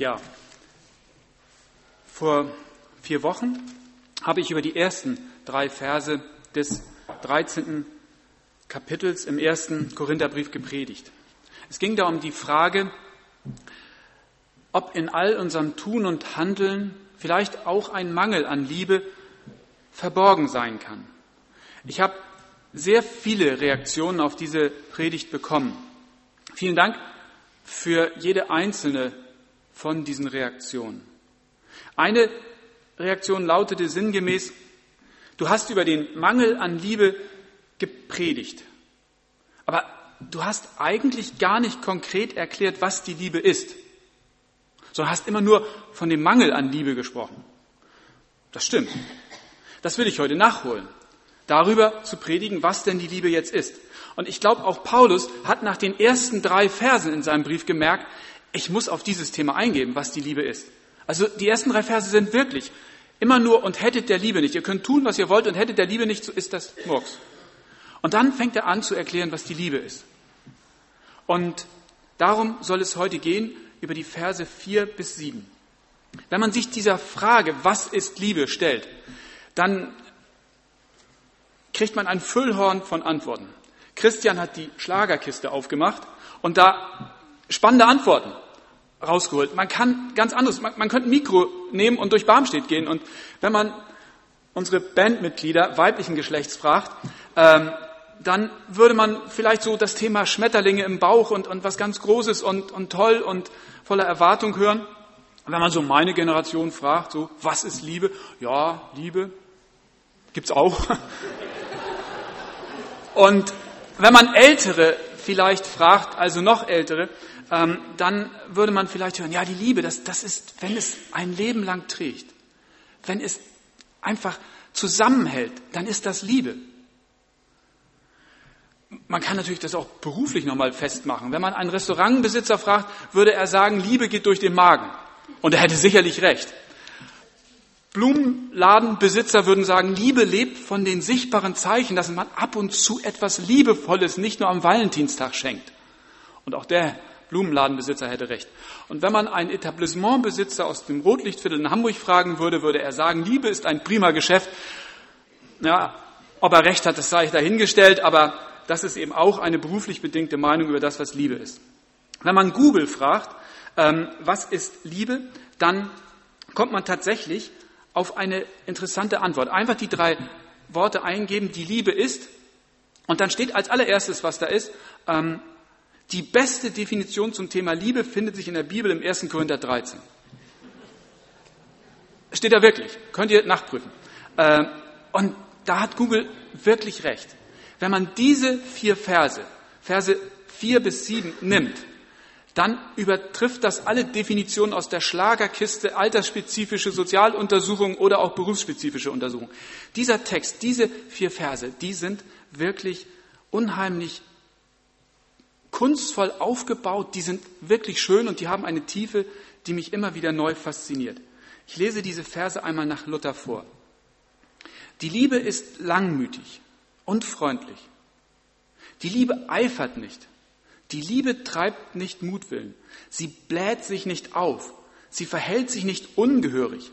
Ja, vor vier Wochen habe ich über die ersten drei Verse des 13. Kapitels im ersten Korintherbrief gepredigt. Es ging da um die Frage, ob in all unserem Tun und Handeln vielleicht auch ein Mangel an Liebe verborgen sein kann. Ich habe sehr viele Reaktionen auf diese Predigt bekommen. Vielen Dank für jede einzelne von diesen Reaktionen. Eine Reaktion lautete sinngemäß, du hast über den Mangel an Liebe gepredigt, aber du hast eigentlich gar nicht konkret erklärt, was die Liebe ist, sondern hast immer nur von dem Mangel an Liebe gesprochen. Das stimmt. Das will ich heute nachholen, darüber zu predigen, was denn die Liebe jetzt ist. Und ich glaube, auch Paulus hat nach den ersten drei Versen in seinem Brief gemerkt, ich muss auf dieses Thema eingeben, was die Liebe ist. Also die ersten drei Verse sind wirklich immer nur und hättet der Liebe nicht. Ihr könnt tun, was ihr wollt und hättet der Liebe nicht, so ist das Murks. Und dann fängt er an zu erklären, was die Liebe ist. Und darum soll es heute gehen über die Verse vier bis sieben. Wenn man sich dieser Frage, was ist Liebe, stellt, dann kriegt man ein Füllhorn von Antworten. Christian hat die Schlagerkiste aufgemacht und da spannende Antworten rausgeholt. Man kann ganz anderes, man, man könnte ein Mikro nehmen und durch Barmstedt gehen und wenn man unsere Bandmitglieder weiblichen Geschlechts fragt, ähm, dann würde man vielleicht so das Thema Schmetterlinge im Bauch und, und was ganz Großes und, und toll und voller Erwartung hören. Wenn man so meine Generation fragt, so, was ist Liebe? Ja, Liebe gibt's auch. Und wenn man Ältere vielleicht fragt, also noch Ältere, ähm, dann würde man vielleicht hören, ja, die Liebe, das, das ist, wenn es ein Leben lang trägt, wenn es einfach zusammenhält, dann ist das Liebe. Man kann natürlich das auch beruflich nochmal festmachen. Wenn man einen Restaurantbesitzer fragt, würde er sagen, Liebe geht durch den Magen. Und er hätte sicherlich recht. Blumenladenbesitzer würden sagen, Liebe lebt von den sichtbaren Zeichen, dass man ab und zu etwas Liebevolles nicht nur am Valentinstag schenkt. Und auch der Blumenladenbesitzer hätte recht. Und wenn man einen Etablissementbesitzer aus dem Rotlichtviertel in Hamburg fragen würde, würde er sagen, Liebe ist ein prima Geschäft. Ja, ob er recht hat, das sei ich dahingestellt, aber das ist eben auch eine beruflich bedingte Meinung über das, was Liebe ist. Wenn man Google fragt, ähm, was ist Liebe, dann kommt man tatsächlich auf eine interessante Antwort. Einfach die drei Worte eingeben, die Liebe ist. Und dann steht als allererstes, was da ist, ähm, die beste Definition zum Thema Liebe findet sich in der Bibel im 1. Korinther 13. Steht da wirklich, könnt ihr nachprüfen. Äh, und da hat Google wirklich recht. Wenn man diese vier Verse, Verse vier bis sieben nimmt dann übertrifft das alle Definitionen aus der Schlagerkiste, altersspezifische Sozialuntersuchungen oder auch berufsspezifische Untersuchungen. Dieser Text, diese vier Verse, die sind wirklich unheimlich kunstvoll aufgebaut, die sind wirklich schön und die haben eine Tiefe, die mich immer wieder neu fasziniert. Ich lese diese Verse einmal nach Luther vor. Die Liebe ist langmütig und freundlich. Die Liebe eifert nicht die Liebe treibt nicht Mutwillen. Sie bläht sich nicht auf. Sie verhält sich nicht ungehörig.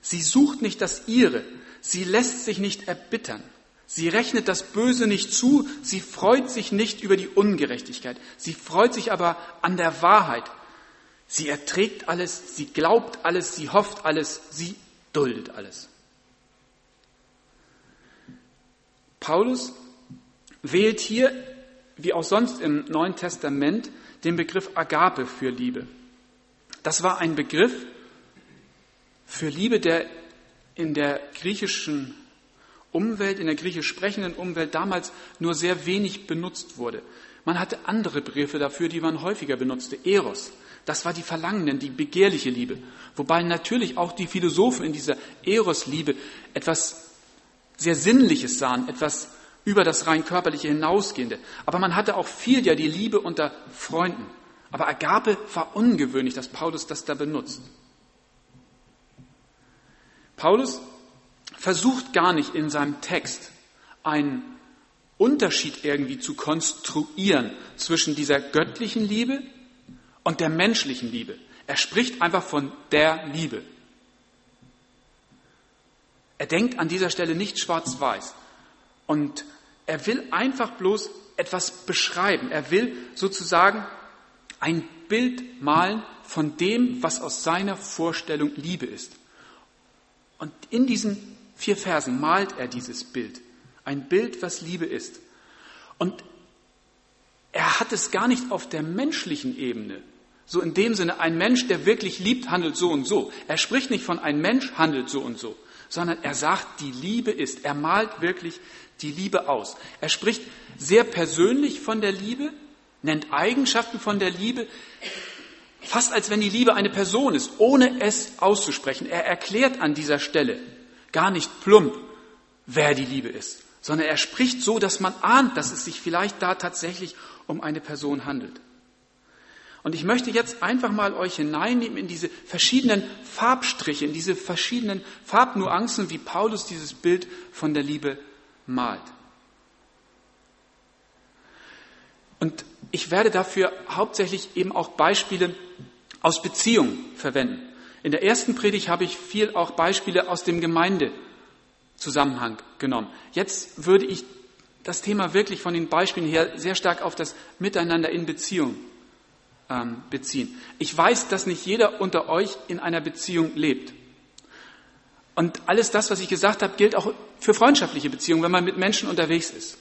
Sie sucht nicht das Ihre. Sie lässt sich nicht erbittern. Sie rechnet das Böse nicht zu. Sie freut sich nicht über die Ungerechtigkeit. Sie freut sich aber an der Wahrheit. Sie erträgt alles. Sie glaubt alles. Sie hofft alles. Sie duldet alles. Paulus wählt hier wie auch sonst im Neuen Testament, den Begriff Agape für Liebe. Das war ein Begriff für Liebe, der in der griechischen Umwelt, in der griechisch sprechenden Umwelt damals nur sehr wenig benutzt wurde. Man hatte andere Begriffe dafür, die man häufiger benutzte. Eros, das war die verlangende, die begehrliche Liebe. Wobei natürlich auch die Philosophen in dieser Eros-Liebe etwas sehr Sinnliches sahen, etwas über das rein körperliche hinausgehende. Aber man hatte auch viel ja die Liebe unter Freunden. Aber Agape war ungewöhnlich, dass Paulus das da benutzt. Paulus versucht gar nicht in seinem Text einen Unterschied irgendwie zu konstruieren zwischen dieser göttlichen Liebe und der menschlichen Liebe. Er spricht einfach von der Liebe. Er denkt an dieser Stelle nicht schwarz-weiß. Und er will einfach bloß etwas beschreiben. Er will sozusagen ein Bild malen von dem, was aus seiner Vorstellung Liebe ist. Und in diesen vier Versen malt er dieses Bild. Ein Bild, was Liebe ist. Und er hat es gar nicht auf der menschlichen Ebene. So in dem Sinne, ein Mensch, der wirklich liebt, handelt so und so. Er spricht nicht von ein Mensch handelt so und so, sondern er sagt, die Liebe ist. Er malt wirklich die Liebe aus. Er spricht sehr persönlich von der Liebe, nennt Eigenschaften von der Liebe, fast als wenn die Liebe eine Person ist, ohne es auszusprechen. Er erklärt an dieser Stelle gar nicht plump, wer die Liebe ist, sondern er spricht so, dass man ahnt, dass es sich vielleicht da tatsächlich um eine Person handelt. Und ich möchte jetzt einfach mal euch hineinnehmen in diese verschiedenen Farbstriche, in diese verschiedenen Farbnuancen, wie Paulus dieses Bild von der Liebe malt. Und ich werde dafür hauptsächlich eben auch Beispiele aus Beziehungen verwenden. In der ersten Predigt habe ich viel auch Beispiele aus dem Gemeindezusammenhang genommen. Jetzt würde ich das Thema wirklich von den Beispielen her sehr stark auf das Miteinander in Beziehung ähm, beziehen. Ich weiß, dass nicht jeder unter euch in einer Beziehung lebt. Und alles das, was ich gesagt habe, gilt auch für freundschaftliche Beziehungen, wenn man mit Menschen unterwegs ist.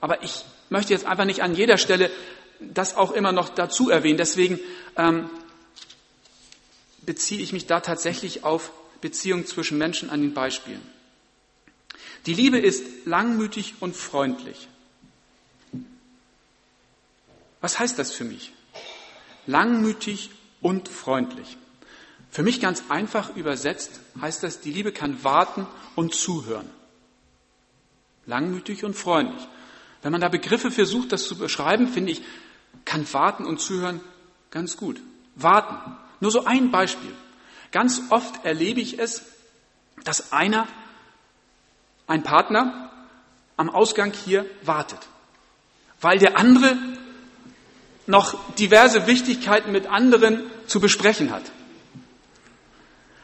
Aber ich möchte jetzt einfach nicht an jeder Stelle das auch immer noch dazu erwähnen. Deswegen ähm, beziehe ich mich da tatsächlich auf Beziehungen zwischen Menschen an den Beispielen. Die Liebe ist langmütig und freundlich. Was heißt das für mich? Langmütig und freundlich. Für mich ganz einfach übersetzt heißt das, die Liebe kann warten und zuhören. Langmütig und freundlich. Wenn man da Begriffe versucht, das zu beschreiben, finde ich, kann warten und zuhören ganz gut. Warten. Nur so ein Beispiel. Ganz oft erlebe ich es, dass einer, ein Partner, am Ausgang hier wartet, weil der andere noch diverse Wichtigkeiten mit anderen zu besprechen hat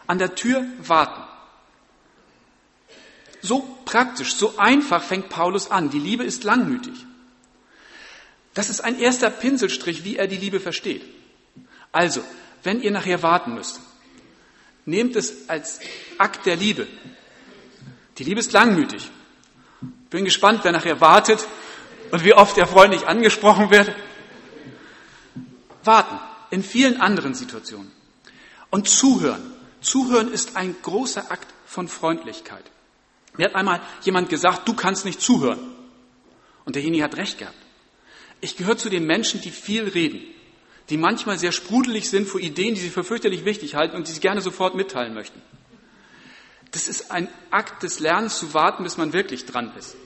an der Tür warten. So praktisch, so einfach fängt Paulus an. Die Liebe ist langmütig. Das ist ein erster Pinselstrich, wie er die Liebe versteht. Also, wenn ihr nachher warten müsst, nehmt es als Akt der Liebe. Die Liebe ist langmütig. Bin gespannt, wer nachher wartet und wie oft er freundlich angesprochen wird. Warten in vielen anderen Situationen und zuhören. Zuhören ist ein großer Akt von Freundlichkeit. Mir hat einmal jemand gesagt, du kannst nicht zuhören. Und derjenige hat recht gehabt. Ich gehöre zu den Menschen, die viel reden, die manchmal sehr sprudelig sind vor Ideen, die sie für fürchterlich wichtig halten und die sie gerne sofort mitteilen möchten. Das ist ein Akt des Lernens zu warten, bis man wirklich dran ist.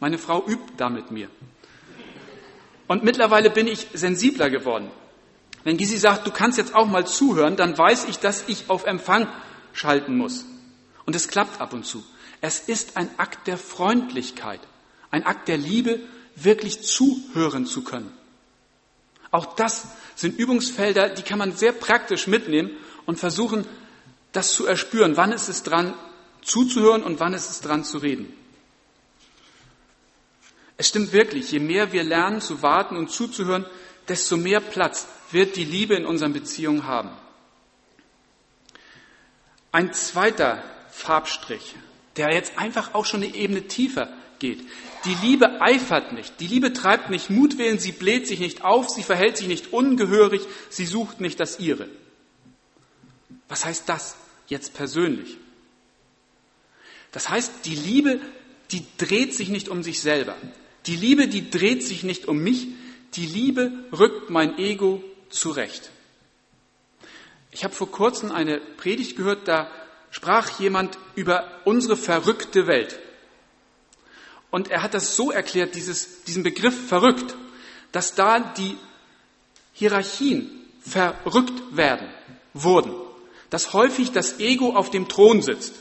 Meine Frau übt da mit mir. Und mittlerweile bin ich sensibler geworden. Wenn Gysi sagt, du kannst jetzt auch mal zuhören, dann weiß ich, dass ich auf Empfang schalten muss. Und es klappt ab und zu. Es ist ein Akt der Freundlichkeit, ein Akt der Liebe, wirklich zuhören zu können. Auch das sind Übungsfelder, die kann man sehr praktisch mitnehmen und versuchen, das zu erspüren. Wann ist es dran, zuzuhören und wann ist es dran zu reden? Es stimmt wirklich, je mehr wir lernen zu warten und zuzuhören, desto mehr Platz wird die Liebe in unseren Beziehungen haben. Ein zweiter Farbstrich, der jetzt einfach auch schon eine Ebene tiefer geht. Die Liebe eifert nicht, die Liebe treibt nicht Mutwillen, sie bläht sich nicht auf, sie verhält sich nicht ungehörig, sie sucht nicht das ihre. Was heißt das jetzt persönlich? Das heißt, die Liebe, die dreht sich nicht um sich selber. Die Liebe, die dreht sich nicht um mich. Die Liebe rückt mein Ego zurecht. Ich habe vor kurzem eine Predigt gehört, da sprach jemand über unsere verrückte Welt. Und er hat das so erklärt, dieses, diesen Begriff verrückt, dass da die Hierarchien verrückt werden, wurden, dass häufig das Ego auf dem Thron sitzt,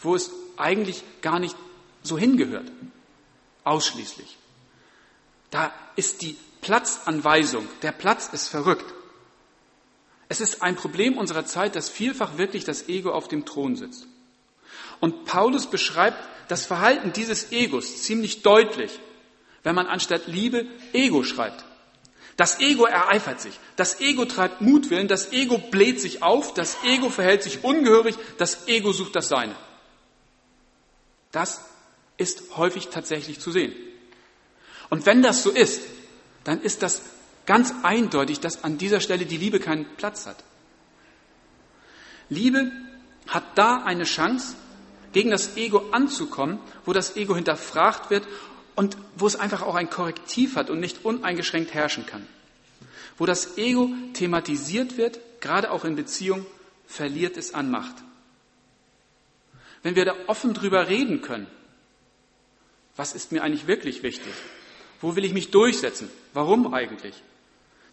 wo es eigentlich gar nicht so hingehört, ausschließlich. Da ist die Platzanweisung. Der Platz ist verrückt. Es ist ein Problem unserer Zeit, dass vielfach wirklich das Ego auf dem Thron sitzt. Und Paulus beschreibt das Verhalten dieses Egos ziemlich deutlich, wenn man anstatt Liebe Ego schreibt. Das Ego ereifert sich, das Ego treibt Mutwillen, das Ego bläht sich auf, das Ego verhält sich ungehörig, das Ego sucht das Seine. Das ist häufig tatsächlich zu sehen. Und wenn das so ist, dann ist das ganz eindeutig, dass an dieser Stelle die Liebe keinen Platz hat. Liebe hat da eine Chance, gegen das Ego anzukommen, wo das Ego hinterfragt wird und wo es einfach auch ein Korrektiv hat und nicht uneingeschränkt herrschen kann. Wo das Ego thematisiert wird, gerade auch in Beziehung, verliert es an Macht. Wenn wir da offen drüber reden können, was ist mir eigentlich wirklich wichtig? Wo will ich mich durchsetzen? Warum eigentlich?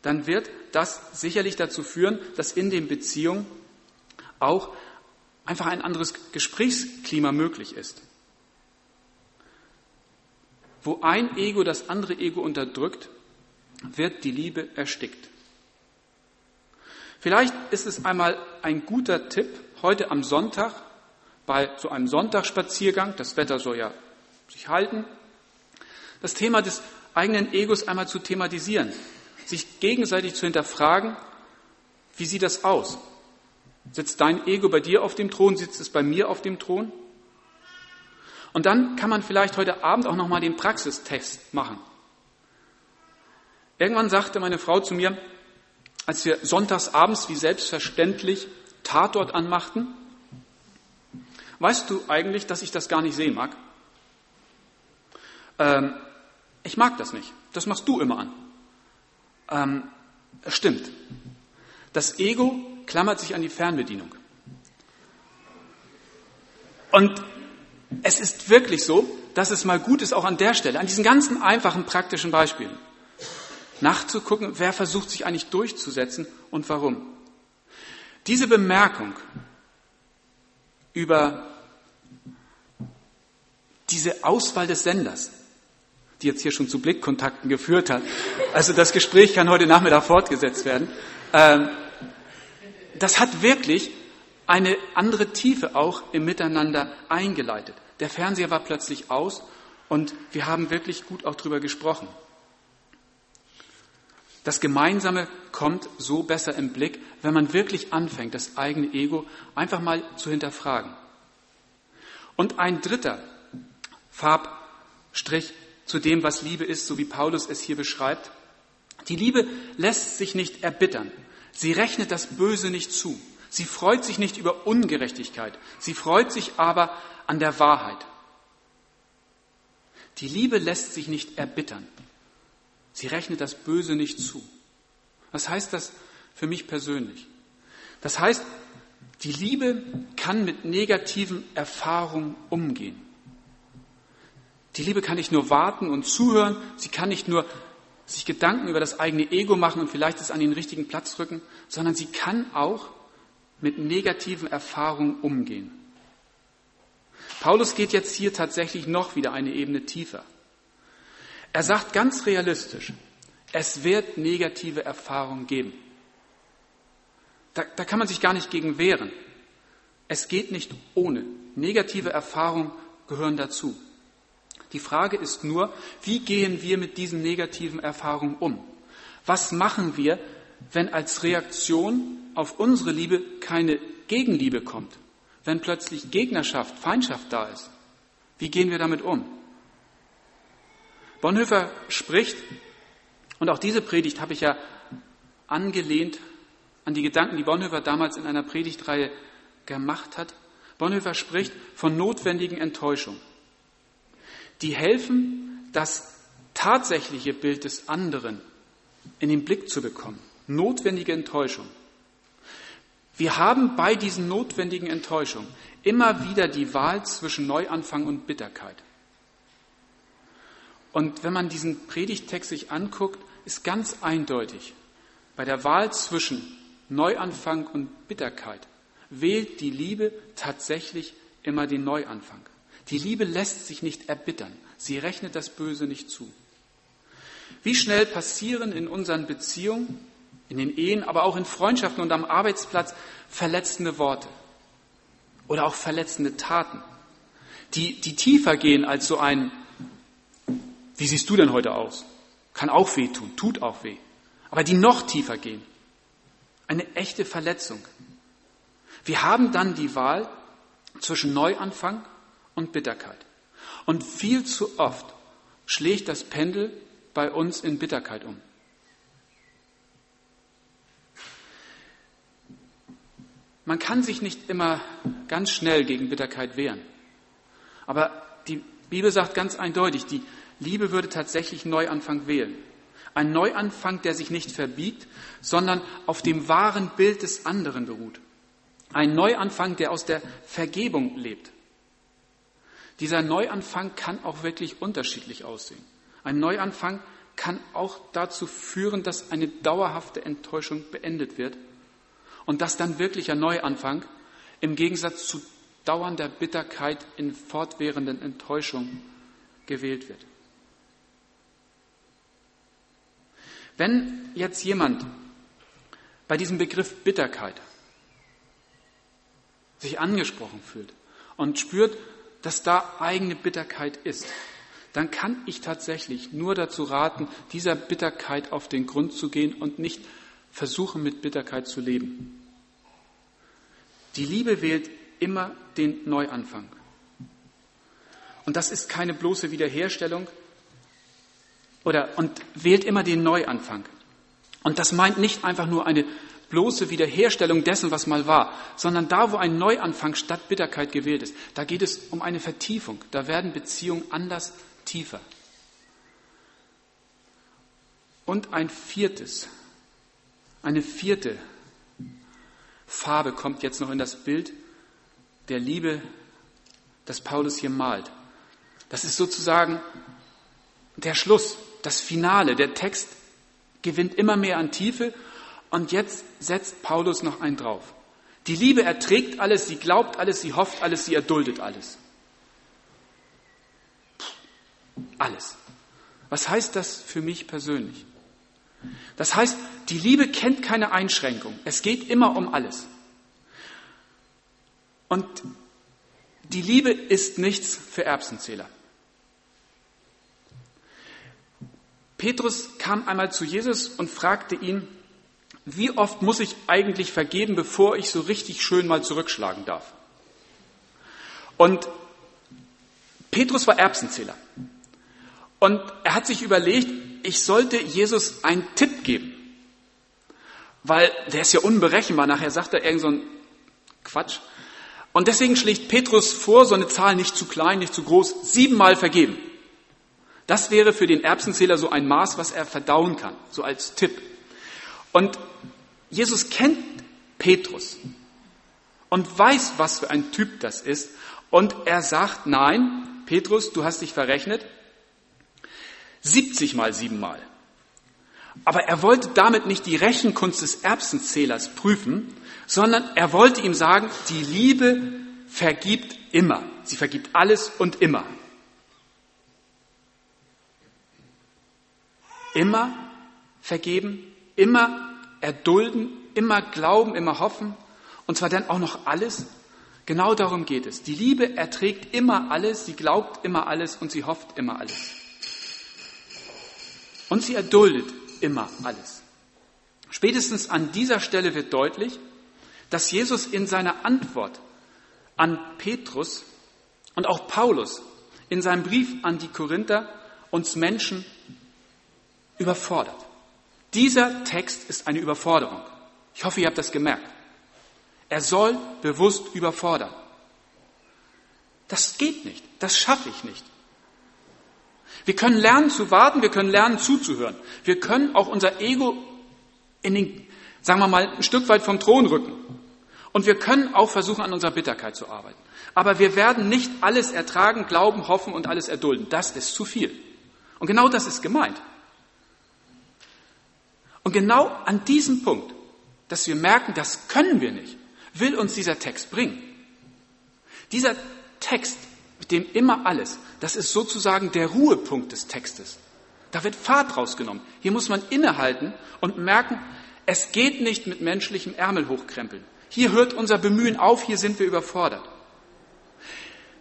Dann wird das sicherlich dazu führen, dass in den Beziehungen auch einfach ein anderes Gesprächsklima möglich ist. Wo ein Ego das andere Ego unterdrückt, wird die Liebe erstickt. Vielleicht ist es einmal ein guter Tipp, heute am Sonntag bei so einem Sonntagsspaziergang, das Wetter soll ja sich halten, das Thema des eigenen Egos einmal zu thematisieren, sich gegenseitig zu hinterfragen, wie sieht das aus? Sitzt dein Ego bei dir auf dem Thron? Sitzt es bei mir auf dem Thron? Und dann kann man vielleicht heute Abend auch nochmal den Praxistest machen. Irgendwann sagte meine Frau zu mir, als wir sonntags abends wie selbstverständlich Tatort anmachten, weißt du eigentlich, dass ich das gar nicht sehen mag? Ähm, ich mag das nicht. Das machst du immer an. Ähm, stimmt. Das Ego klammert sich an die Fernbedienung. Und es ist wirklich so, dass es mal gut ist, auch an der Stelle, an diesen ganzen einfachen praktischen Beispielen, nachzugucken, wer versucht sich eigentlich durchzusetzen und warum. Diese Bemerkung über diese Auswahl des Senders, die jetzt hier schon zu Blickkontakten geführt hat, also das Gespräch kann heute Nachmittag fortgesetzt werden, ähm, das hat wirklich eine andere Tiefe auch im Miteinander eingeleitet. Der Fernseher war plötzlich aus und wir haben wirklich gut auch drüber gesprochen. Das Gemeinsame kommt so besser im Blick, wenn man wirklich anfängt, das eigene Ego einfach mal zu hinterfragen. Und ein dritter Farbstrich zu dem, was Liebe ist, so wie Paulus es hier beschreibt. Die Liebe lässt sich nicht erbittern. Sie rechnet das Böse nicht zu. Sie freut sich nicht über Ungerechtigkeit. Sie freut sich aber an der Wahrheit. Die Liebe lässt sich nicht erbittern. Sie rechnet das Böse nicht zu. Was heißt das für mich persönlich? Das heißt, die Liebe kann mit negativen Erfahrungen umgehen. Die Liebe kann nicht nur warten und zuhören, sie kann nicht nur sich Gedanken über das eigene Ego machen und vielleicht es an den richtigen Platz rücken, sondern sie kann auch mit negativen Erfahrungen umgehen. Paulus geht jetzt hier tatsächlich noch wieder eine Ebene tiefer. Er sagt ganz realistisch, es wird negative Erfahrungen geben. Da, da kann man sich gar nicht gegen wehren. Es geht nicht ohne. Negative Erfahrungen gehören dazu. Die Frage ist nur, wie gehen wir mit diesen negativen Erfahrungen um? Was machen wir, wenn als Reaktion auf unsere Liebe keine Gegenliebe kommt? Wenn plötzlich Gegnerschaft, Feindschaft da ist? Wie gehen wir damit um? Bonhoeffer spricht, und auch diese Predigt habe ich ja angelehnt an die Gedanken, die Bonhoeffer damals in einer Predigtreihe gemacht hat. Bonhoeffer spricht von notwendigen Enttäuschungen die helfen, das tatsächliche Bild des anderen in den Blick zu bekommen. Notwendige Enttäuschung. Wir haben bei diesen notwendigen Enttäuschungen immer wieder die Wahl zwischen Neuanfang und Bitterkeit. Und wenn man diesen Predigtext sich anguckt, ist ganz eindeutig, bei der Wahl zwischen Neuanfang und Bitterkeit wählt die Liebe tatsächlich immer den Neuanfang. Die Liebe lässt sich nicht erbittern. Sie rechnet das Böse nicht zu. Wie schnell passieren in unseren Beziehungen in den Ehen, aber auch in Freundschaften und am Arbeitsplatz verletzende Worte oder auch verletzende Taten, die, die tiefer gehen als so ein, wie siehst du denn heute aus? Kann auch weh tun, tut auch weh, aber die noch tiefer gehen. Eine echte Verletzung. Wir haben dann die Wahl zwischen Neuanfang und Bitterkeit. Und viel zu oft schlägt das Pendel bei uns in Bitterkeit um. Man kann sich nicht immer ganz schnell gegen Bitterkeit wehren. Aber die Bibel sagt ganz eindeutig, die Liebe würde tatsächlich Neuanfang wählen. Ein Neuanfang, der sich nicht verbiegt, sondern auf dem wahren Bild des anderen beruht. Ein Neuanfang, der aus der Vergebung lebt. Dieser Neuanfang kann auch wirklich unterschiedlich aussehen. Ein Neuanfang kann auch dazu führen, dass eine dauerhafte Enttäuschung beendet wird und dass dann wirklich ein Neuanfang im Gegensatz zu dauernder Bitterkeit in fortwährenden Enttäuschung gewählt wird. Wenn jetzt jemand bei diesem Begriff Bitterkeit sich angesprochen fühlt und spürt, dass da eigene Bitterkeit ist, dann kann ich tatsächlich nur dazu raten, dieser Bitterkeit auf den Grund zu gehen und nicht versuchen, mit Bitterkeit zu leben. Die Liebe wählt immer den Neuanfang. Und das ist keine bloße Wiederherstellung oder, und wählt immer den Neuanfang. Und das meint nicht einfach nur eine bloße Wiederherstellung dessen, was mal war, sondern da, wo ein Neuanfang statt Bitterkeit gewählt ist, da geht es um eine Vertiefung. Da werden Beziehungen anders tiefer. Und ein viertes, eine vierte Farbe kommt jetzt noch in das Bild der Liebe, das Paulus hier malt. Das ist sozusagen der Schluss, das Finale. Der Text gewinnt immer mehr an Tiefe und jetzt setzt Paulus noch einen drauf. Die Liebe erträgt alles, sie glaubt alles, sie hofft alles, sie erduldet alles. Alles. Was heißt das für mich persönlich? Das heißt, die Liebe kennt keine Einschränkung. Es geht immer um alles. Und die Liebe ist nichts für Erbsenzähler. Petrus kam einmal zu Jesus und fragte ihn, wie oft muss ich eigentlich vergeben, bevor ich so richtig schön mal zurückschlagen darf? Und Petrus war Erbsenzähler. Und er hat sich überlegt, ich sollte Jesus einen Tipp geben. Weil der ist ja unberechenbar. Nachher sagt er irgend so ein Quatsch. Und deswegen schlägt Petrus vor, so eine Zahl nicht zu klein, nicht zu groß, siebenmal vergeben. Das wäre für den Erbsenzähler so ein Maß, was er verdauen kann, so als Tipp. Und Jesus kennt Petrus und weiß, was für ein Typ das ist. Und er sagt, nein, Petrus, du hast dich verrechnet, 70 mal 7 mal. Aber er wollte damit nicht die Rechenkunst des Erbsenzählers prüfen, sondern er wollte ihm sagen, die Liebe vergibt immer. Sie vergibt alles und immer. Immer vergeben, immer erdulden, immer glauben, immer hoffen. Und zwar dann auch noch alles. Genau darum geht es. Die Liebe erträgt immer alles, sie glaubt immer alles und sie hofft immer alles. Und sie erduldet immer alles. Spätestens an dieser Stelle wird deutlich, dass Jesus in seiner Antwort an Petrus und auch Paulus in seinem Brief an die Korinther uns Menschen überfordert. Dieser Text ist eine Überforderung. Ich hoffe, ihr habt das gemerkt. Er soll bewusst überfordern. Das geht nicht. Das schaffe ich nicht. Wir können lernen zu warten, wir können lernen zuzuhören. Wir können auch unser Ego in den, sagen wir mal, ein Stück weit vom Thron rücken. Und wir können auch versuchen, an unserer Bitterkeit zu arbeiten. Aber wir werden nicht alles ertragen, glauben, hoffen und alles erdulden. Das ist zu viel. Und genau das ist gemeint. Und genau an diesem Punkt, dass wir merken, das können wir nicht, will uns dieser Text bringen. Dieser Text mit dem immer alles, das ist sozusagen der Ruhepunkt des Textes. Da wird Fahrt rausgenommen. Hier muss man innehalten und merken, es geht nicht mit menschlichem Ärmel hochkrempeln. Hier hört unser Bemühen auf, hier sind wir überfordert.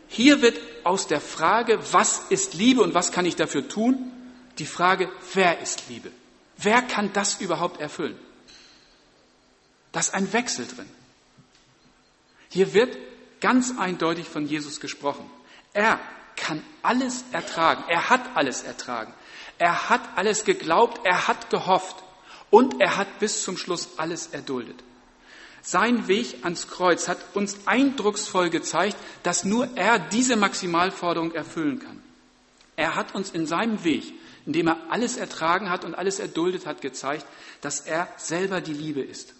Hier wird aus der Frage, was ist Liebe und was kann ich dafür tun, die Frage, wer ist Liebe? Wer kann das überhaupt erfüllen? Da ist ein Wechsel drin. Hier wird ganz eindeutig von Jesus gesprochen. Er kann alles ertragen. Er hat alles ertragen. Er hat alles geglaubt. Er hat gehofft. Und er hat bis zum Schluss alles erduldet. Sein Weg ans Kreuz hat uns eindrucksvoll gezeigt, dass nur er diese Maximalforderung erfüllen kann. Er hat uns in seinem Weg, indem er alles ertragen hat und alles erduldet hat, gezeigt, dass er selber die Liebe ist.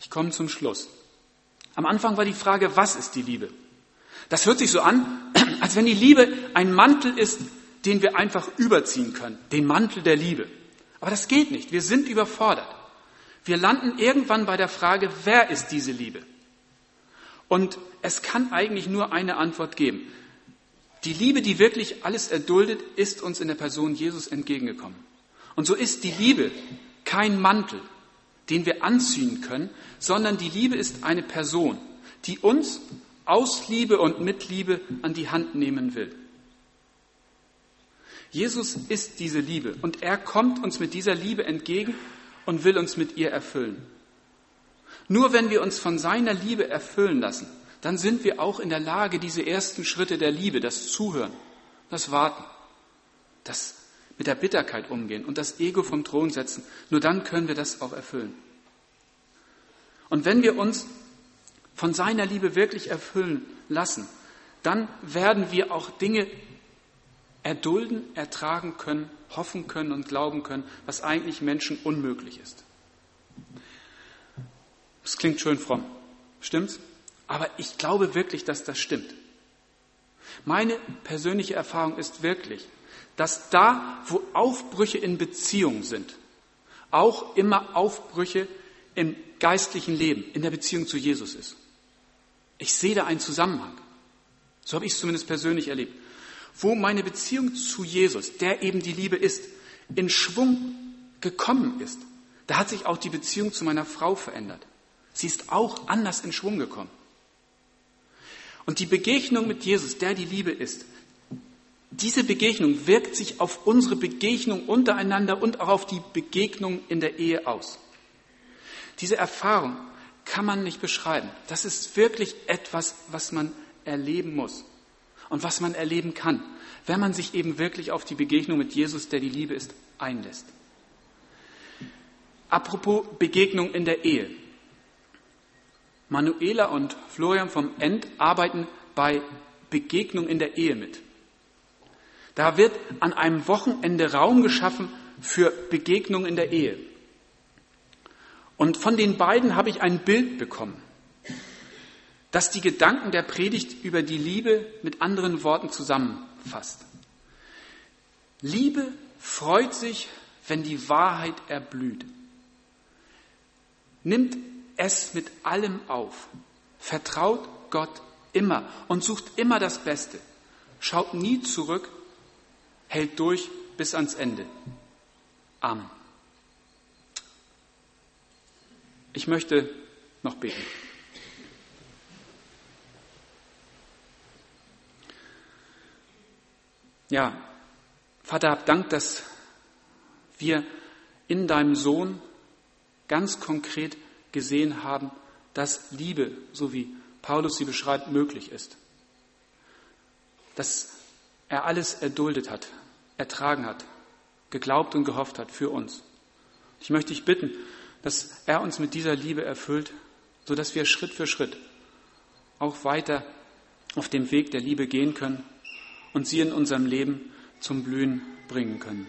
Ich komme zum Schluss. Am Anfang war die Frage, was ist die Liebe? Das hört sich so an, als wenn die Liebe ein Mantel ist, den wir einfach überziehen können, den Mantel der Liebe. Aber das geht nicht. Wir sind überfordert. Wir landen irgendwann bei der Frage, wer ist diese Liebe? Und es kann eigentlich nur eine Antwort geben. Die Liebe, die wirklich alles erduldet, ist uns in der Person Jesus entgegengekommen. Und so ist die Liebe kein Mantel, den wir anziehen können, sondern die Liebe ist eine Person, die uns aus Liebe und mit Liebe an die Hand nehmen will. Jesus ist diese Liebe und er kommt uns mit dieser Liebe entgegen und will uns mit ihr erfüllen. Nur wenn wir uns von seiner Liebe erfüllen lassen, dann sind wir auch in der Lage, diese ersten Schritte der Liebe, das Zuhören, das Warten, das mit der Bitterkeit umgehen und das Ego vom Thron setzen, nur dann können wir das auch erfüllen. Und wenn wir uns von seiner Liebe wirklich erfüllen lassen, dann werden wir auch Dinge erdulden, ertragen können, hoffen können und glauben können, was eigentlich Menschen unmöglich ist. Das klingt schön fromm, stimmt's? Aber ich glaube wirklich, dass das stimmt. Meine persönliche Erfahrung ist wirklich, dass da, wo Aufbrüche in Beziehungen sind, auch immer Aufbrüche im geistlichen Leben, in der Beziehung zu Jesus ist. Ich sehe da einen Zusammenhang. So habe ich es zumindest persönlich erlebt wo meine Beziehung zu Jesus, der eben die Liebe ist, in Schwung gekommen ist. Da hat sich auch die Beziehung zu meiner Frau verändert. Sie ist auch anders in Schwung gekommen. Und die Begegnung mit Jesus, der die Liebe ist, diese Begegnung wirkt sich auf unsere Begegnung untereinander und auch auf die Begegnung in der Ehe aus. Diese Erfahrung kann man nicht beschreiben. Das ist wirklich etwas, was man erleben muss und was man erleben kann, wenn man sich eben wirklich auf die Begegnung mit Jesus, der die Liebe ist, einlässt. Apropos Begegnung in der Ehe. Manuela und Florian vom End arbeiten bei Begegnung in der Ehe mit. Da wird an einem Wochenende Raum geschaffen für Begegnung in der Ehe. Und von den beiden habe ich ein Bild bekommen das die Gedanken der Predigt über die Liebe mit anderen Worten zusammenfasst. Liebe freut sich, wenn die Wahrheit erblüht. Nimmt es mit allem auf, vertraut Gott immer und sucht immer das Beste, schaut nie zurück, hält durch bis ans Ende. Amen. Ich möchte noch beten. Ja, Vater, hab Dank, dass wir in deinem Sohn ganz konkret gesehen haben, dass Liebe, so wie Paulus sie beschreibt, möglich ist. Dass er alles erduldet hat, ertragen hat, geglaubt und gehofft hat für uns. Ich möchte dich bitten, dass er uns mit dieser Liebe erfüllt, so dass wir Schritt für Schritt auch weiter auf dem Weg der Liebe gehen können und sie in unserem Leben zum Blühen bringen können.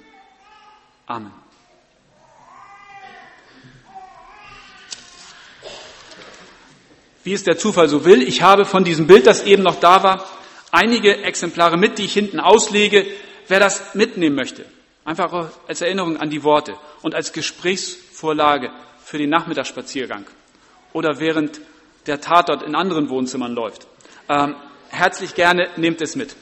Amen. Wie es der Zufall so will, ich habe von diesem Bild, das eben noch da war, einige Exemplare mit, die ich hinten auslege. Wer das mitnehmen möchte, einfach als Erinnerung an die Worte und als Gesprächsvorlage für den Nachmittagsspaziergang oder während der Tatort in anderen Wohnzimmern läuft. Ähm, herzlich gerne nehmt es mit.